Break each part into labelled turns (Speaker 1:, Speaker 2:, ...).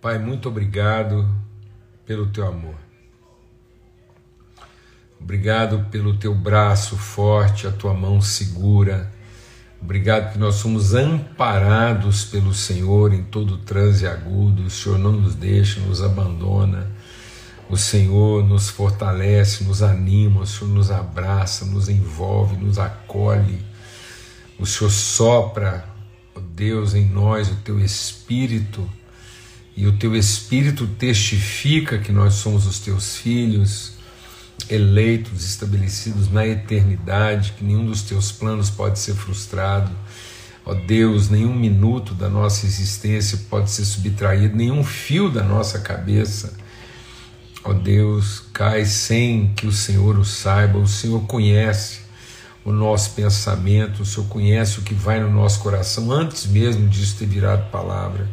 Speaker 1: Pai, muito obrigado pelo teu amor. Obrigado pelo teu braço forte, a tua mão segura. Obrigado que nós somos amparados pelo Senhor em todo transe agudo. O Senhor não nos deixa, nos abandona. O Senhor nos fortalece, nos anima, o Senhor nos abraça, nos envolve, nos acolhe. O Senhor sopra, ó Deus, em nós o teu espírito, e o teu espírito testifica que nós somos os teus filhos, eleitos, estabelecidos na eternidade, que nenhum dos teus planos pode ser frustrado. Ó Deus, nenhum minuto da nossa existência pode ser subtraído, nenhum fio da nossa cabeça Ó Deus, cai sem que o Senhor o saiba, o Senhor conhece o nosso pensamento, o Senhor conhece o que vai no nosso coração antes mesmo disso ter virado palavra.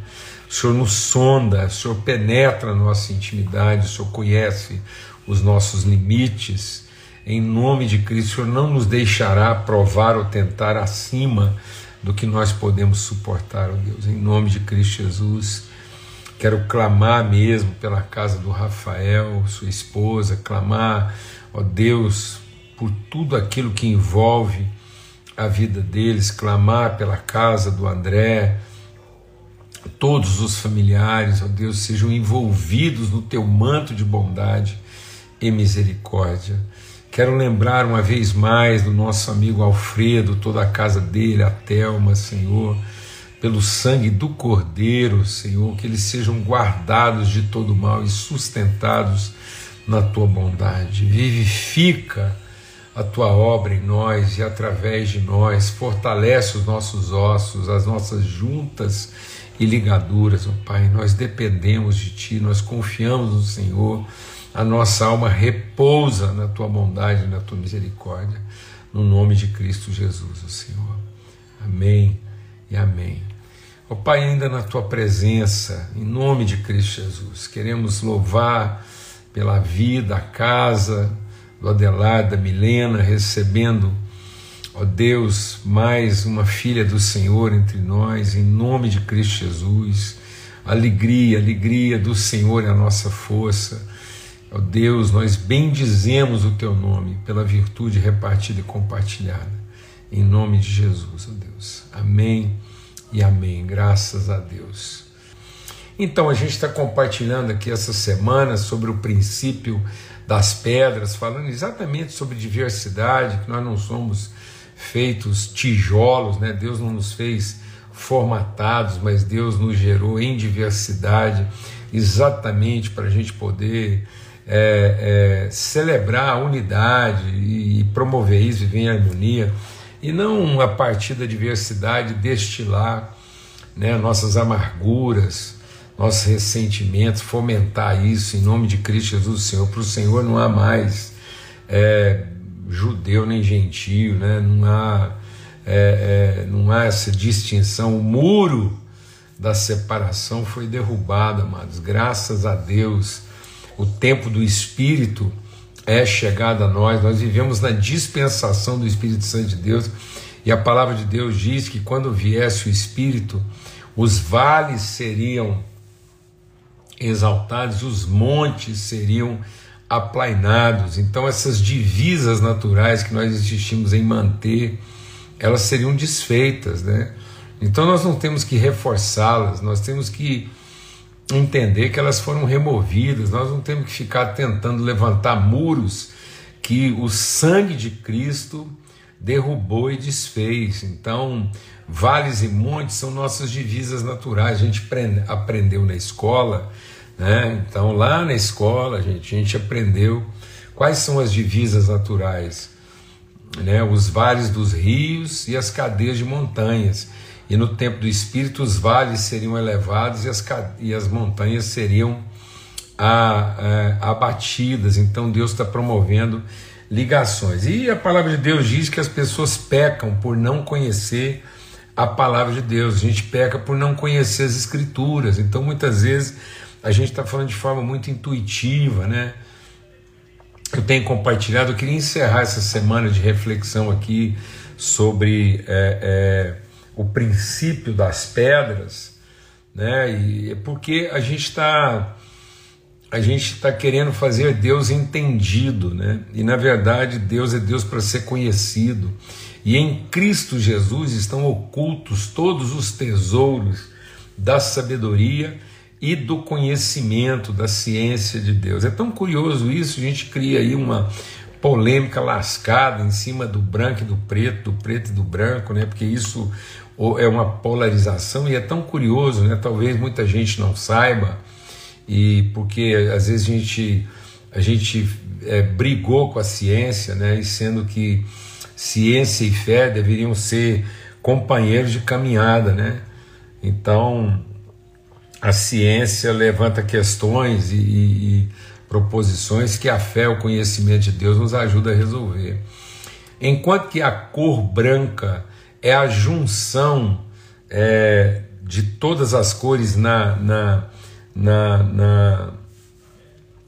Speaker 1: Senhor nos sonda, o Senhor penetra a nossa intimidade, o Senhor conhece os nossos limites. Em nome de Cristo, o Senhor não nos deixará provar ou tentar acima do que nós podemos suportar, ó Deus. Em nome de Cristo Jesus. Quero clamar mesmo pela casa do Rafael, sua esposa, clamar, ó Deus, por tudo aquilo que envolve a vida deles, clamar pela casa do André, todos os familiares, ó Deus, sejam envolvidos no teu manto de bondade e misericórdia. Quero lembrar uma vez mais do nosso amigo Alfredo, toda a casa dele, a Thelma, Senhor pelo sangue do Cordeiro, Senhor, que eles sejam guardados de todo mal e sustentados na tua bondade. Vivifica a tua obra em nós e através de nós, fortalece os nossos ossos, as nossas juntas e ligaduras, ó Pai. Nós dependemos de Ti, nós confiamos no Senhor, a nossa alma repousa na Tua bondade na Tua misericórdia, no nome de Cristo Jesus, ó Senhor. Amém e amém. Ó Pai, ainda na tua presença, em nome de Cristo Jesus, queremos louvar pela vida, a casa do Adelar, da Milena, recebendo, ó Deus, mais uma filha do Senhor entre nós, em nome de Cristo Jesus. Alegria, alegria do Senhor é a nossa força. Ó Deus, nós bendizemos o teu nome pela virtude repartida e compartilhada. Em nome de Jesus, ó Deus. Amém e amém. Graças a Deus. Então, a gente está compartilhando aqui essa semana sobre o princípio das pedras, falando exatamente sobre diversidade, que nós não somos feitos tijolos, né? Deus não nos fez formatados, mas Deus nos gerou em diversidade, exatamente para a gente poder é, é, celebrar a unidade e promover isso, viver em harmonia e não a partir da diversidade destilar né, nossas amarguras, nossos ressentimentos, fomentar isso em nome de Cristo Jesus, Senhor. Para o Senhor não há mais é, judeu nem gentio, né? não, há, é, é, não há essa distinção. O muro da separação foi derrubado, amados, graças a Deus. O tempo do Espírito é chegada a nós, nós vivemos na dispensação do Espírito Santo de Deus, e a palavra de Deus diz que quando viesse o Espírito, os vales seriam exaltados, os montes seriam aplainados. Então, essas divisas naturais que nós insistimos em manter, elas seriam desfeitas, né? Então, nós não temos que reforçá-las, nós temos que entender que elas foram removidas, nós não temos que ficar tentando levantar muros que o sangue de Cristo derrubou e desfez. Então, vales e montes são nossas divisas naturais. A gente aprendeu na escola, né? Então, lá na escola, a gente, a gente aprendeu quais são as divisas naturais, né? Os vales dos rios e as cadeias de montanhas e no tempo do Espírito os vales seriam elevados e as, e as montanhas seriam a, a, abatidas. Então Deus está promovendo ligações. E a palavra de Deus diz que as pessoas pecam por não conhecer a palavra de Deus, a gente peca por não conhecer as Escrituras. Então muitas vezes a gente está falando de forma muito intuitiva, né? Eu tenho compartilhado, eu queria encerrar essa semana de reflexão aqui sobre. É, é, o princípio das pedras, né? E é porque a gente está a gente está querendo fazer Deus entendido, né? E na verdade Deus é Deus para ser conhecido. E em Cristo Jesus estão ocultos todos os tesouros da sabedoria e do conhecimento, da ciência de Deus. É tão curioso isso, a gente cria aí uma polêmica lascada em cima do branco e do preto, do preto e do branco, né? Porque isso é uma polarização e é tão curioso, né? Talvez muita gente não saiba e porque às vezes a gente a gente é, brigou com a ciência, né? E sendo que ciência e fé deveriam ser companheiros de caminhada, né? Então a ciência levanta questões e, e, proposições que a fé, o conhecimento de Deus nos ajuda a resolver. Enquanto que a cor branca é a junção é, de todas as cores na, na, na, na,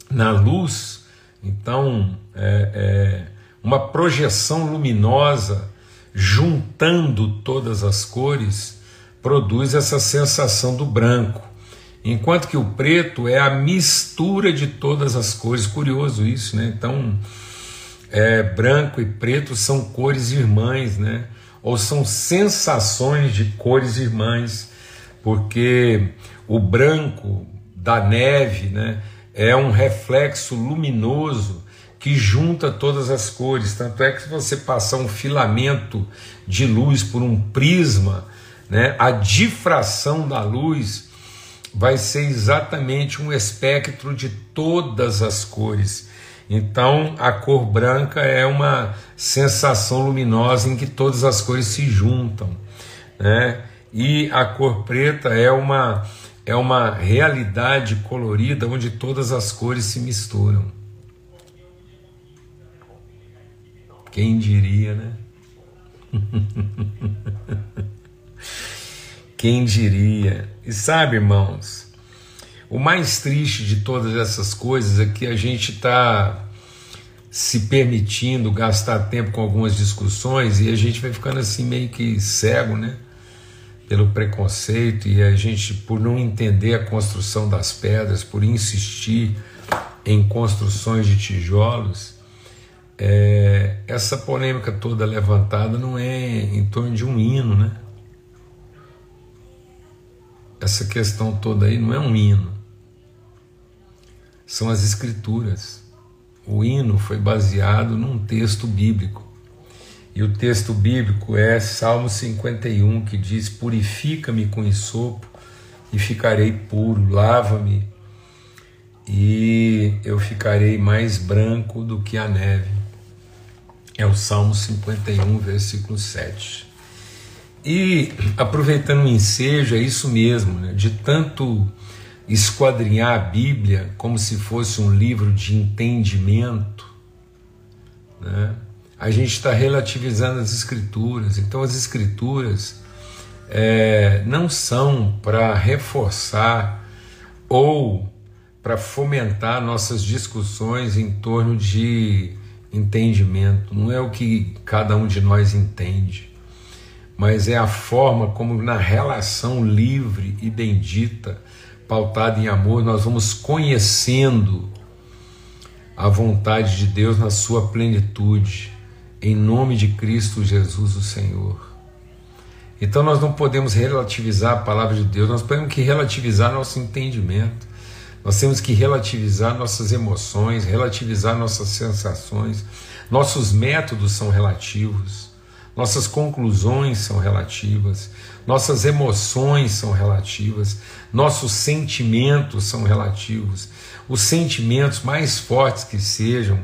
Speaker 1: na luz, então é, é uma projeção luminosa juntando todas as cores produz essa sensação do branco. Enquanto que o preto é a mistura de todas as cores. Curioso isso, né? Então, é, branco e preto são cores irmãs, né? Ou são sensações de cores irmãs, porque o branco da neve, né? É um reflexo luminoso que junta todas as cores. Tanto é que se você passar um filamento de luz por um prisma, né? A difração da luz vai ser exatamente um espectro de todas as cores. Então, a cor branca é uma sensação luminosa em que todas as cores se juntam, né? E a cor preta é uma é uma realidade colorida onde todas as cores se misturam. Quem diria, né? Quem diria? E sabe, irmãos, o mais triste de todas essas coisas é que a gente está se permitindo gastar tempo com algumas discussões e a gente vai ficando assim meio que cego, né? Pelo preconceito e a gente, por não entender a construção das pedras, por insistir em construções de tijolos, é, essa polêmica toda levantada não é em torno de um hino, né? Essa questão toda aí não é um hino, são as escrituras. O hino foi baseado num texto bíblico. E o texto bíblico é Salmo 51, que diz: Purifica-me com ensopo e ficarei puro, lava-me e eu ficarei mais branco do que a neve. É o Salmo 51, versículo 7. E aproveitando o ensejo, é isso mesmo, né? de tanto esquadrinhar a Bíblia como se fosse um livro de entendimento, né? a gente está relativizando as Escrituras. Então, as Escrituras é, não são para reforçar ou para fomentar nossas discussões em torno de entendimento, não é o que cada um de nós entende mas é a forma como, na relação livre e bendita, pautada em amor, nós vamos conhecendo a vontade de Deus na sua plenitude, em nome de Cristo Jesus, o Senhor. Então nós não podemos relativizar a palavra de Deus, nós temos que relativizar nosso entendimento, nós temos que relativizar nossas emoções, relativizar nossas sensações, nossos métodos são relativos nossas conclusões são relativas, nossas emoções são relativas, nossos sentimentos são relativos. Os sentimentos mais fortes que sejam,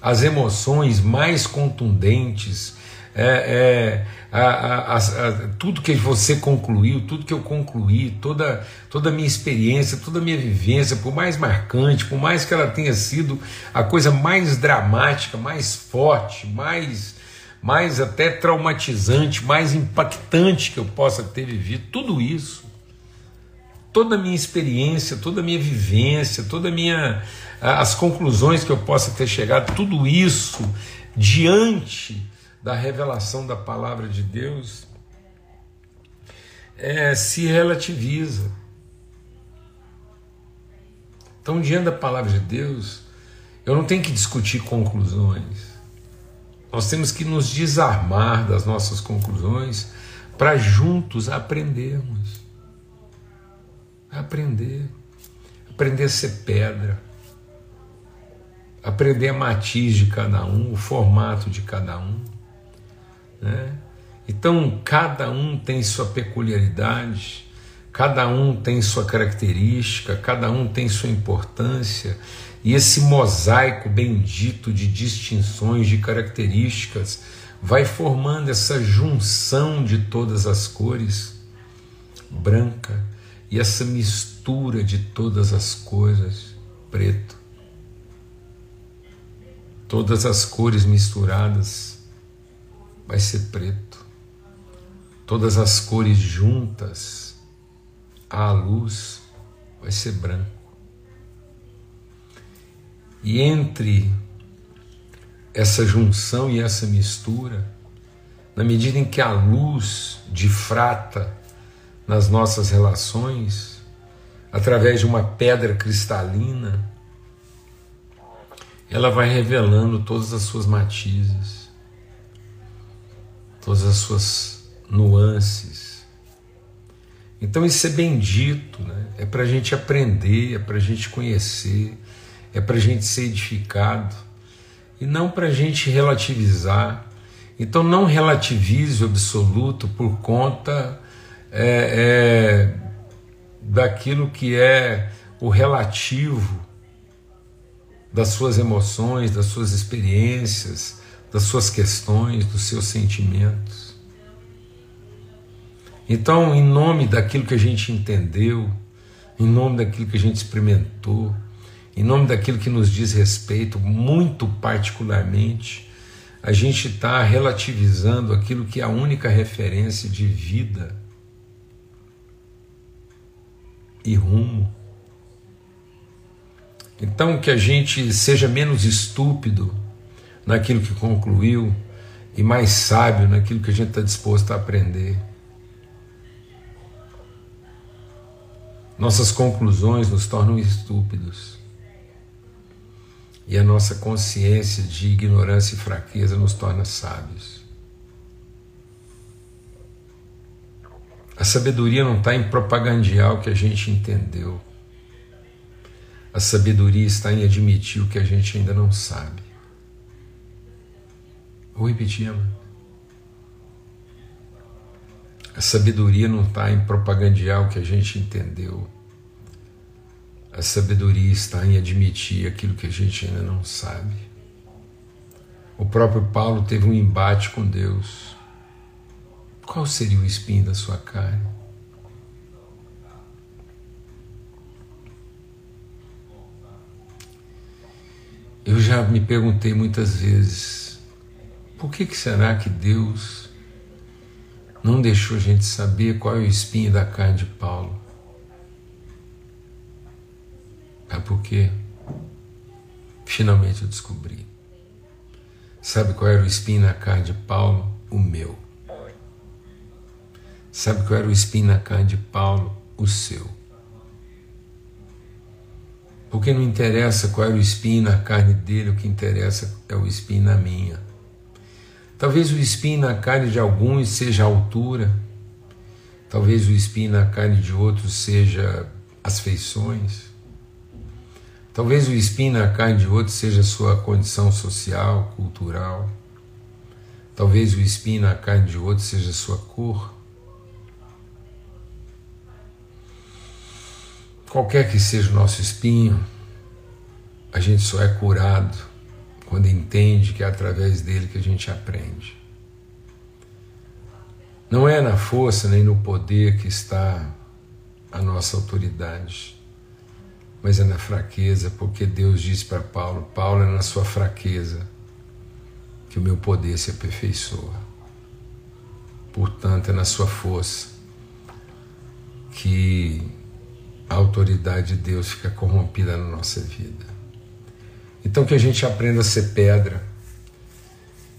Speaker 1: as emoções mais contundentes, é, é, a, a, a, tudo que você concluiu, tudo que eu concluí, toda, toda a minha experiência, toda a minha vivência, por mais marcante, por mais que ela tenha sido a coisa mais dramática, mais forte, mais mais até traumatizante, mais impactante que eu possa ter vivido, tudo isso, toda a minha experiência, toda a minha vivência, toda a minha as conclusões que eu possa ter chegado, tudo isso diante da revelação da palavra de Deus é, se relativiza. Então, diante da palavra de Deus, eu não tenho que discutir conclusões. Nós temos que nos desarmar das nossas conclusões para juntos aprendermos. Aprender. Aprender a ser pedra. Aprender a matiz de cada um, o formato de cada um. Né? Então, cada um tem sua peculiaridade, cada um tem sua característica, cada um tem sua importância, e esse mosaico bendito de distinções, de características, vai formando essa junção de todas as cores branca e essa mistura de todas as coisas preto. Todas as cores misturadas vai ser preto. Todas as cores juntas à luz vai ser branco. E entre essa junção e essa mistura, na medida em que a luz difrata nas nossas relações, através de uma pedra cristalina, ela vai revelando todas as suas matizes, todas as suas nuances. Então isso é bendito, né? é para a gente aprender, é para a gente conhecer, é para a gente ser edificado e não para a gente relativizar. Então não relativize o absoluto por conta é, é, daquilo que é o relativo das suas emoções, das suas experiências, das suas questões, dos seus sentimentos. Então, em nome daquilo que a gente entendeu, em nome daquilo que a gente experimentou, em nome daquilo que nos diz respeito, muito particularmente, a gente está relativizando aquilo que é a única referência de vida e rumo. Então, que a gente seja menos estúpido naquilo que concluiu e mais sábio naquilo que a gente está disposto a aprender. Nossas conclusões nos tornam estúpidos e a nossa consciência de ignorância e fraqueza nos torna sábios. A sabedoria não está em propagandear o que a gente entendeu. A sabedoria está em admitir o que a gente ainda não sabe. Vou repetir, mano. A sabedoria não está em propagandear o que a gente entendeu. A sabedoria está em admitir aquilo que a gente ainda não sabe. O próprio Paulo teve um embate com Deus. Qual seria o espinho da sua carne? Eu já me perguntei muitas vezes, por que, que será que Deus não deixou a gente saber qual é o espinho da carne de Paulo? É porque finalmente eu descobri. Sabe qual era o espinho na carne de Paulo? O meu. Sabe qual era o espinho na carne de Paulo? O seu. Porque não interessa qual era o espinho na carne dele, o que interessa é o espinho na minha. Talvez o espinho na carne de alguns seja a altura, talvez o espinho na carne de outros seja as feições, Talvez o espinho na carne de outro seja sua condição social, cultural. Talvez o espinho na carne de outro seja sua cor. Qualquer que seja o nosso espinho, a gente só é curado quando entende que é através dele que a gente aprende. Não é na força nem no poder que está a nossa autoridade mas é na fraqueza, porque Deus disse para Paulo: Paulo é na sua fraqueza que o meu poder se aperfeiçoa. Portanto, é na sua força que a autoridade de Deus fica corrompida na nossa vida. Então, que a gente aprenda a ser pedra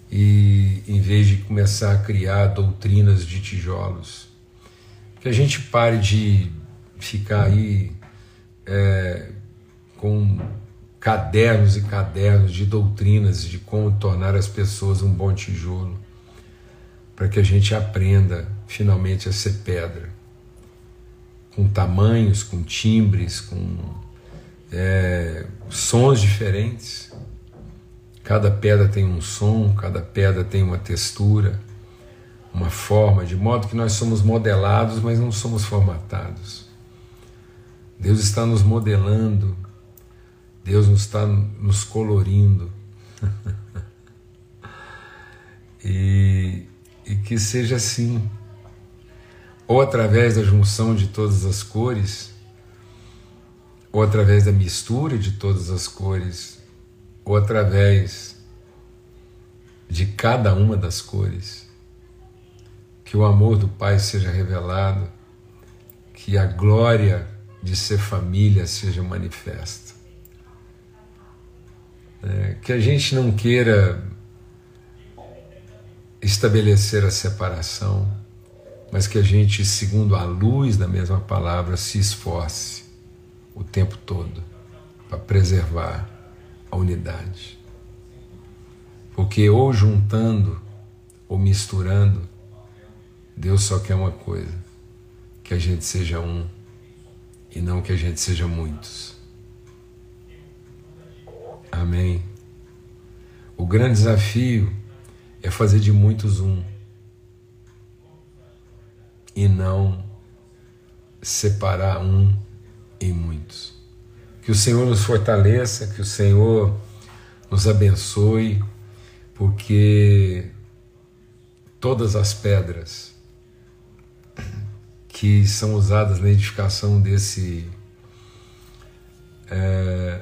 Speaker 1: e, em vez de começar a criar doutrinas de tijolos, que a gente pare de ficar aí é, com cadernos e cadernos de doutrinas de como tornar as pessoas um bom tijolo, para que a gente aprenda finalmente a ser pedra, com tamanhos, com timbres, com é, sons diferentes. Cada pedra tem um som, cada pedra tem uma textura, uma forma, de modo que nós somos modelados, mas não somos formatados. Deus está nos modelando, Deus nos está nos colorindo. e, e que seja assim, ou através da junção de todas as cores, ou através da mistura de todas as cores, ou através de cada uma das cores, que o amor do Pai seja revelado, que a glória de ser família seja manifesta. É, que a gente não queira estabelecer a separação, mas que a gente, segundo a luz da mesma palavra, se esforce o tempo todo para preservar a unidade. Porque ou juntando ou misturando, Deus só quer uma coisa: que a gente seja um e não que a gente seja muitos. Amém. O grande desafio é fazer de muitos um e não separar um em muitos. Que o Senhor nos fortaleça, que o Senhor nos abençoe, porque todas as pedras que são usadas na edificação desse é,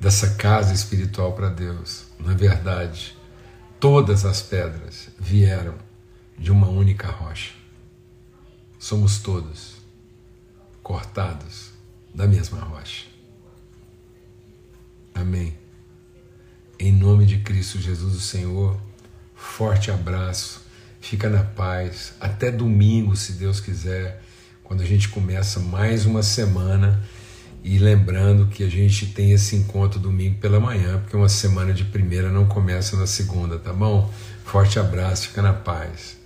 Speaker 1: dessa casa espiritual para Deus, na verdade, todas as pedras vieram de uma única rocha. Somos todos cortados da mesma rocha. Amém. Em nome de Cristo Jesus, o Senhor, forte abraço, fica na paz. Até domingo, se Deus quiser, quando a gente começa mais uma semana. E lembrando que a gente tem esse encontro domingo pela manhã, porque uma semana de primeira não começa na segunda, tá bom? Forte abraço, fica na paz.